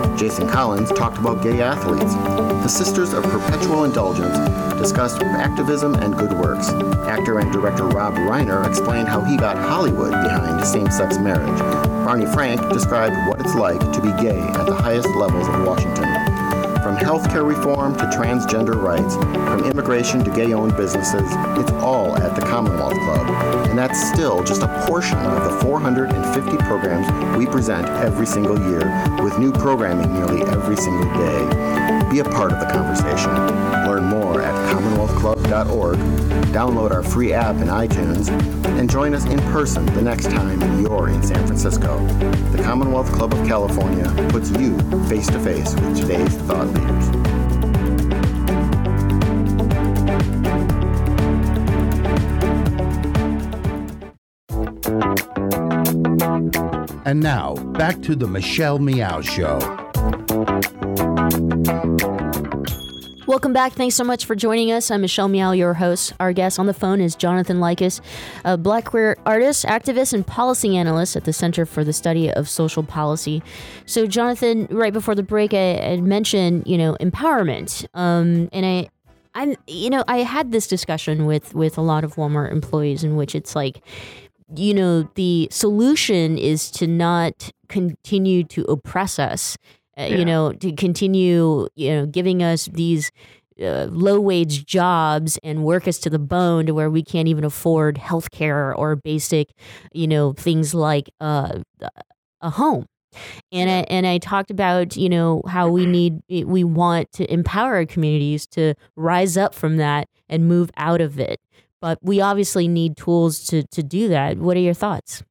Jason Collins talked about gay athletes. The Sisters of Perpetual Indulgence discussed activism and good works. Actor and director Rob Reiner explained how he got Hollywood behind same sex marriage. Barney Frank described what it's like to be gay at the highest levels of Washington. Healthcare reform to transgender rights, from immigration to gay owned businesses, it's all at the Commonwealth Club. And that's still just a portion of the 450 programs we present every single year, with new programming nearly every single day. Be a part of the conversation. Learn more at commonwealthclub.org, download our free app in iTunes, and join us in person the next time you're in San Francisco. The Commonwealth Club of California puts you face to face with today's thought leaders. And now, back to the Michelle Meow Show. Welcome back. Thanks so much for joining us. I'm Michelle Meow, your host. Our guest on the phone is Jonathan Lykes, a black queer artist, activist, and policy analyst at the Center for the Study of Social Policy. So, Jonathan, right before the break, I, I mentioned, you know, empowerment. Um, and I, I'm, you know, I had this discussion with with a lot of Walmart employees in which it's like, you know, the solution is to not continue to oppress us uh, Yeah. you know, to continue, you know, giving us these uh, low wage jobs and work us to the bone to where we can't even afford health care or basic, you know, things like uh, a home. And I and I talked about you know how we [CLEARS THROAT] need we want to empower our communities to rise up from that and move out of it, but we obviously need tools to to do that. What are your thoughts?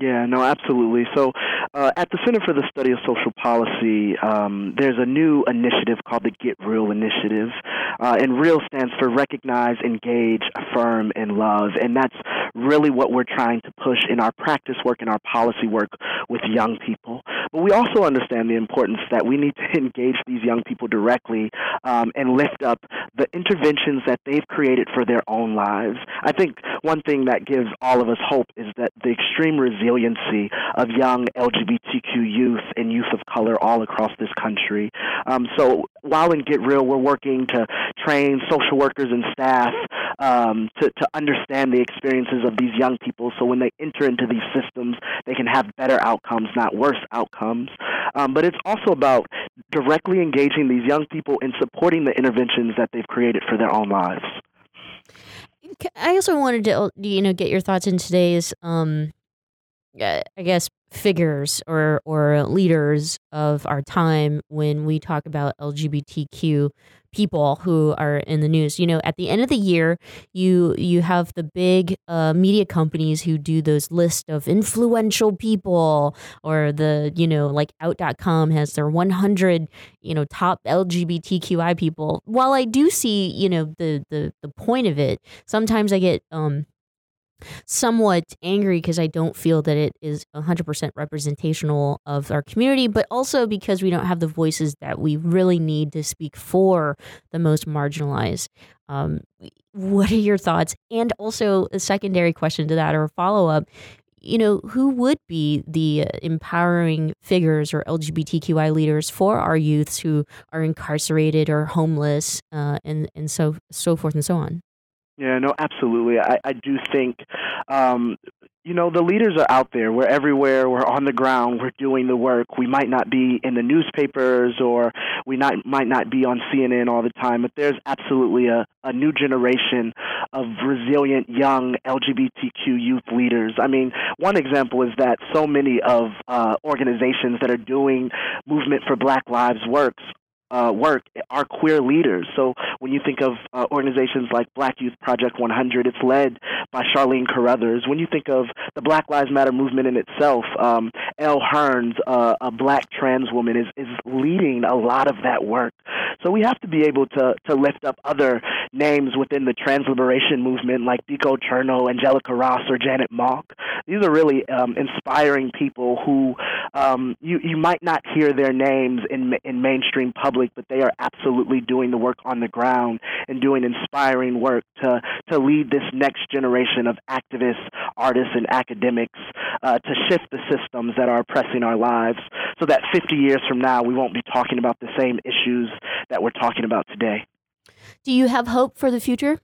Yeah, no, absolutely. So, uh, at the Center for the Study of Social Policy, um, there's a new initiative called the Get Real Initiative. Uh, and REAL stands for Recognize, Engage, Affirm, and Love. And that's really what we're trying to push in our practice work and our policy work with young people. But we also understand the importance that we need to [LAUGHS] engage these young people directly um, and lift up the interventions that they've created for their own lives. I think one thing that gives all of us hope is that the extreme resiliency of young LGBTQ youth and youth of color all across this country. Um, so while in Get Real, we're working to train social workers and staff um, to, to understand the experiences of these young people so when they enter into these systems, they can have better outcomes, not worse outcomes. Um, but it's also about directly engaging these young people and supporting the interventions that they've created for their own lives. I also wanted to, you know, get your thoughts in today's, um, I guess, figures or or leaders of our time when we talk about LGBTQ people who are in the news. You know, at the end of the year, you you have the big uh, media companies who do those list of influential people, or the you know like Out.com has their 100 you know top LGBTQI people. While I do see you know the the the point of it, sometimes I get um somewhat angry because I don't feel that it is 100% representational of our community, but also because we don't have the voices that we really need to speak for the most marginalized. Um, what are your thoughts? And also, a secondary question to that or a follow up. You know, who would be the empowering figures or LGBTQI leaders for our youths who are incarcerated or homeless, uh, and and so so forth and so on? Yeah, no, absolutely. I, I do think, um, you know, the leaders are out there. We're everywhere. We're on the ground. We're doing the work. We might not be in the newspapers or we not, might not be on CNN all the time, but there's absolutely a, a new generation of resilient young LGBTQ youth leaders. I mean, one example is that so many of uh, organizations that are doing movement for Black Lives works uh, work are queer leaders. So when you think of uh, organizations like Black Youth Project 100, it's led by Charlene Carruthers. When you think of the Black Lives Matter movement in itself, um, Elle Hearns, uh, a black trans woman, is, is leading a lot of that work. So we have to be able to, to lift up other names within the trans liberation movement like Biko Chernow, Angelica Ross, or Janet Mock. These are really um, inspiring people who um, you, you might not hear their names in, in mainstream public public, but they are absolutely doing the work on the ground and doing inspiring work to, to lead this next generation of activists, artists, and academics uh, to shift the systems that are oppressing our lives so that 50 years from now we won't be talking about the same issues that we're talking about today. Do you have hope for the future?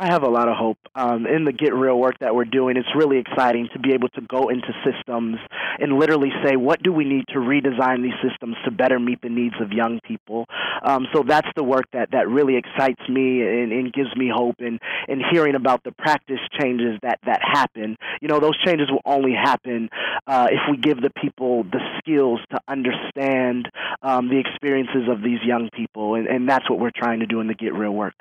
I have a lot of hope um, in the Get Real work that we're doing. It's really exciting to be able to go into systems and literally say, what do we need to redesign these systems to better meet the needs of young people? Um, so that's the work that, that really excites me and, and gives me hope. And, and hearing about the practice changes that, that happen, you know, those changes will only happen uh, if we give the people the skills to understand um, the experiences of these young people. And, and that's what we're trying to do in the Get Real work.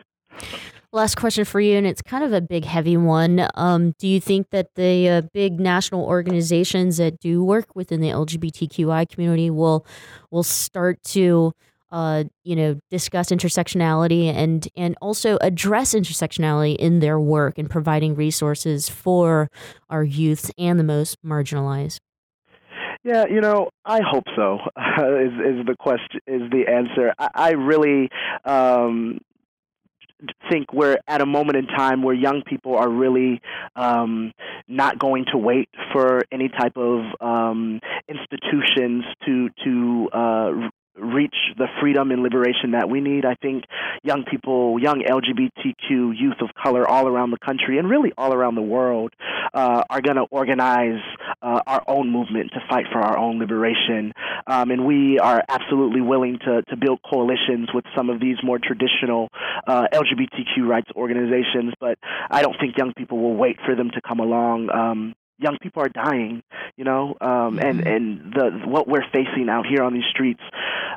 Last question for you, and it's kind of a big, heavy one. Um, do you think that the uh, big national organizations that do work within the LGBTQI community will will start to, uh, you know, discuss intersectionality and and also address intersectionality in their work and providing resources for our youths and the most marginalized? Yeah, you know, I hope so. [LAUGHS] is is the question? Is the answer? I, I really, um, think we're at a moment in time where young people are really um, not going to wait for any type of um, institutions to to uh, reach the freedom and liberation that we need. I think young people, young LGBTQ youth of color all around the country and really all around the world uh, are going to organize uh, our own movement to fight for our own liberation. Um, and we are absolutely willing to, to build coalitions with some of these more traditional uh, LGBTQ rights organizations, but I don't think young people will wait for them to come along. Um, young people are dying, you know, um, and mm-hmm. and the what we're facing out here on these streets.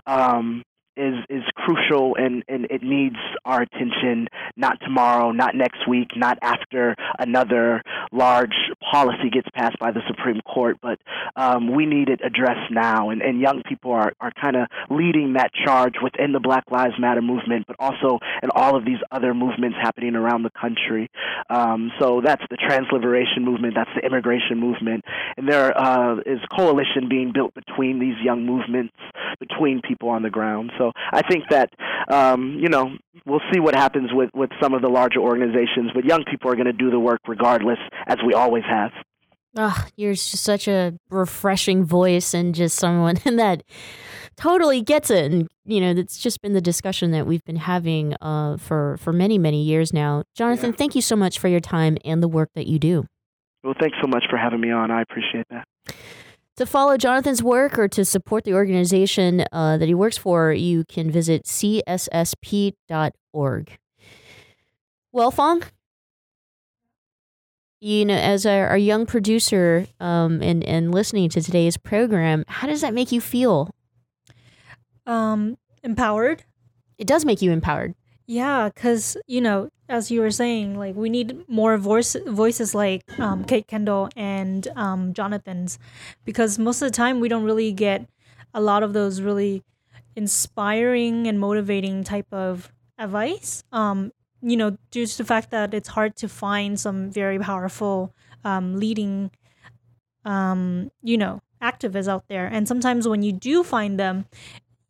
Um, is is crucial and, and it needs our attention not tomorrow, not next week, not after another large policy gets passed by the Supreme Court, but um, we need it addressed now. And, and young people are, are kind of leading that charge within the Black Lives Matter movement, but also in all of these other movements happening around the country. Um, so that's the trans liberation movement, that's the immigration movement, and there uh, is coalition being built between these young movements, between people on the ground. So I think that um, you know we'll see what happens with with some of the larger organizations, but young people are going to do the work regardless, as we always have. Oh, you're just such a refreshing voice and just someone [LAUGHS] that totally gets it. And you know, that's just been the discussion that we've been having uh, for for many many years now. Jonathan, yeah. thank you so much for your time and the work that you do. Well, thanks so much for having me on. I appreciate that. To follow Jonathan's work or to support the organization uh, that he works for, you can visit cssp.org. Well, Fong, you know, as our, our young producer um, and, and listening to today's program, how does that make you feel? Um, empowered. It does make you empowered. Yeah, because, you know, as you were saying, like we need more voice voices like um, Kate Kendall and um, Jonathan's, because most of the time we don't really get a lot of those really inspiring and motivating type of advice. Um, you know, due to the fact that it's hard to find some very powerful um, leading, um, you know, activists out there, and sometimes when you do find them,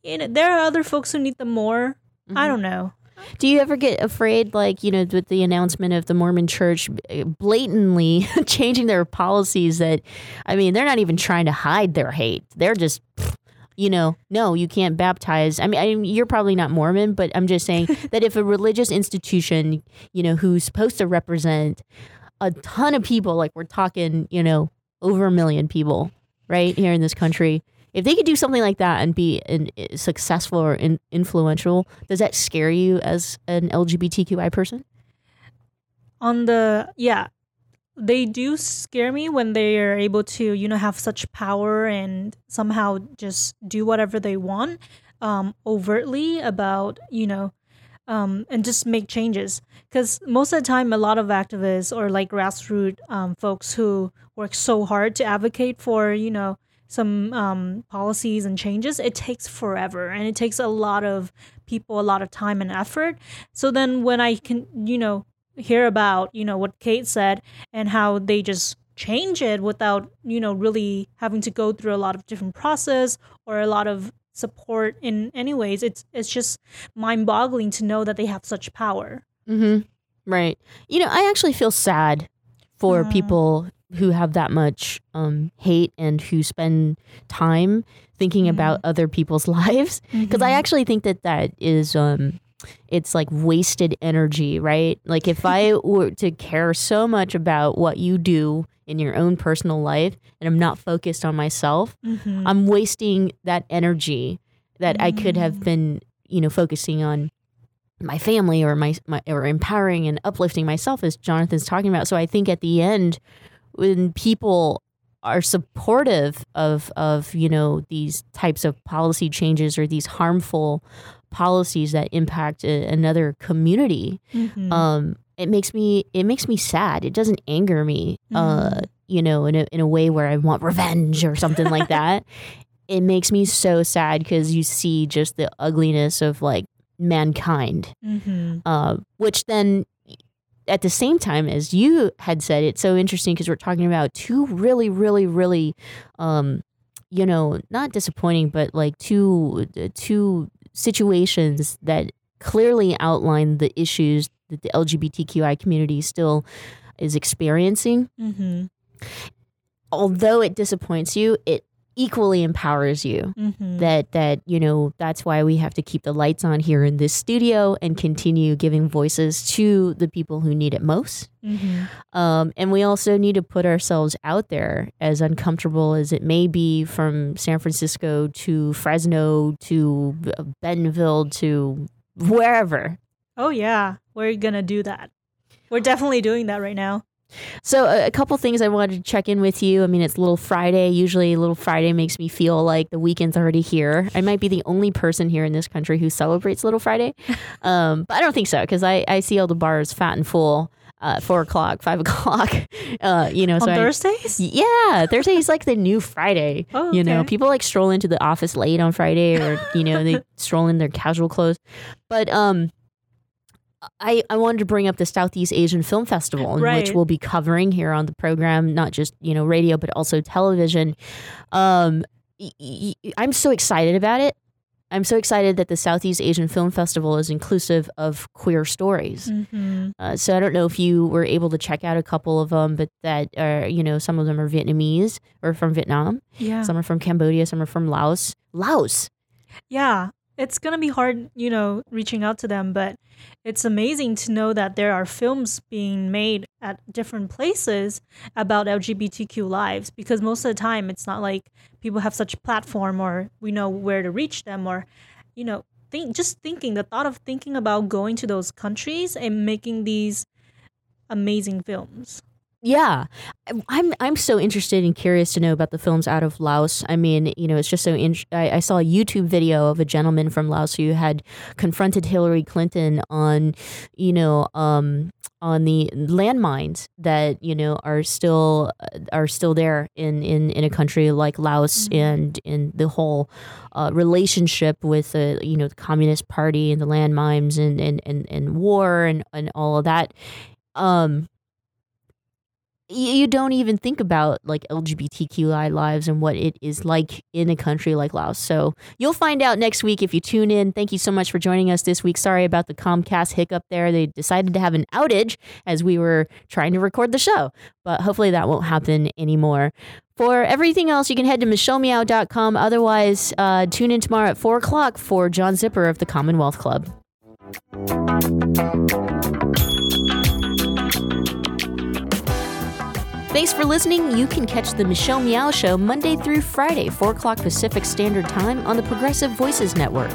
you know, there are other folks who need them more. Mm-hmm. I don't know. Do you ever get afraid, like, you know, with the announcement of the Mormon church eh, blatantly [LAUGHS] changing their policies that, I mean, they're not even trying to hide their hate. They're just, you know, no, you can't baptize. I mean, I mean, you're probably not Mormon, but I'm just saying [LAUGHS] that if a religious institution, you know, who's supposed to represent a ton of people, like we're talking, you know, over a million people, right here in this country, if they could do something like that and be in, successful or in, influential, does that scare you as an LGBTQI person? On the yeah, they do scare me when they are able to you know have such power and somehow just do whatever they want um, overtly about you know um, and just make changes because most of the time a lot of activists or like grassroots um, folks who work so hard to advocate for you know some um, policies and changes it takes forever and it takes a lot of people a lot of time and effort. So then when i can you know hear about you know what Kate said and how they just change it without you know really having to go through a lot of different process or a lot of support in any ways it's it's just mind-boggling to know that they have such power. Mm-hmm. right. You know i actually feel sad for uh, people who have that much um, hate and who spend time thinking mm-hmm. about other people's [LAUGHS] lives because mm-hmm. i actually think that that is um, it's like wasted energy, right? Like if I [LAUGHS] were to care so much about what you do in your own personal life and I'm not focused on myself, mm-hmm. I'm wasting that energy that mm-hmm. I could have mm. been, you know, focusing on my family or my, my or empowering and uplifting myself as Jonathan's talking about. So I think at the end when people are supportive of of you know these types of policy changes or these harmful policies that impact a, another community mm-hmm. um, it makes me it makes me sad it doesn't anger me uh, mm-hmm. uh, you know in a, in a way where i want revenge or something like [LAUGHS] that it makes me so sad because you see just the ugliness of like mankind mm-hmm. uh, which then at the same time as you had said it's so interesting because we're talking about two really really really um, you know not disappointing but like two two situations that clearly outline the issues that the LGBTQI community still is experiencing. Mm-hmm. Although it disappoints you, it equally empowers you. Mm-hmm. that that you know that's why we have to keep the lights on here in this studio and continue giving voices to the people who need it most. Mm-hmm. um, and we also need to put ourselves out there as uncomfortable as it may be from san francisco to fresno to bentonville to wherever. Oh yeah. We're gonna do that. We're definitely doing that right now so a, couple things I wanted to check in with you. I mean, it's Little Friday. Usually, Little Friday makes me feel like the weekend's already here. I might be the only person here in this country who celebrates Little Friday, [LAUGHS] um, but I don't think so because I, I see all the bars fat and full. Uh, four o'clock, five [LAUGHS] o'clock. Uh, you know, on so Thursdays. I, yeah, Thursday is like the new Friday. [LAUGHS] Oh, okay. You know, people like stroll into the office late on Friday, or you know, they stroll in their casual clothes. But um, I, I wanted to bring up the Southeast Asian Film Festival, right. which we'll be covering here on the program, not just you know radio but also television. Um, I'm so excited about it. I'm so excited that the Southeast Asian Film Festival is inclusive of queer stories. Mm-hmm. Uh, so I don't know if you were able to check out a couple of them, but that are you know some of them are Vietnamese or from Vietnam. Yeah. Some are from Cambodia. Some are from Laos. Laos. Yeah, it's gonna be hard, you know, reaching out to them, but it's amazing to know that there are films being made at different places about LGBTQ lives because most of the time it's not like people have such platform or we know where to reach them or you know think just thinking the thought of thinking about going to those countries and making these amazing films yeah, I'm I'm so interested and curious to know about the films out of Laos. I mean, you know, it's just so. In- I, I, saw a YouTube video of a gentleman from Laos who had confronted Hillary Clinton on, you know, um, on the landmines that you know are still are still there in in in a country like Laos mm-hmm. and in the whole uh, relationship with the you know the Communist Party and the landmines and and and, and war and and all of that. Um, you don't even think about like LGBTQI lives and what it is like in a country like Laos. So you'll find out next week if you tune in. Thank you so much for joining us this week. Sorry about the Comcast hiccup there. They decided to have an outage as we were trying to record the show, but hopefully that won't happen anymore. For everything else, you can head to michellemeow.com. Otherwise, uh, tune in tomorrow at 4 o'clock for John Zipperer of the Commonwealth Club. Thanks for listening. You can catch the Michelle Meow Show Monday through Friday, 4 o'clock Pacific Standard Time on the Progressive Voices Network.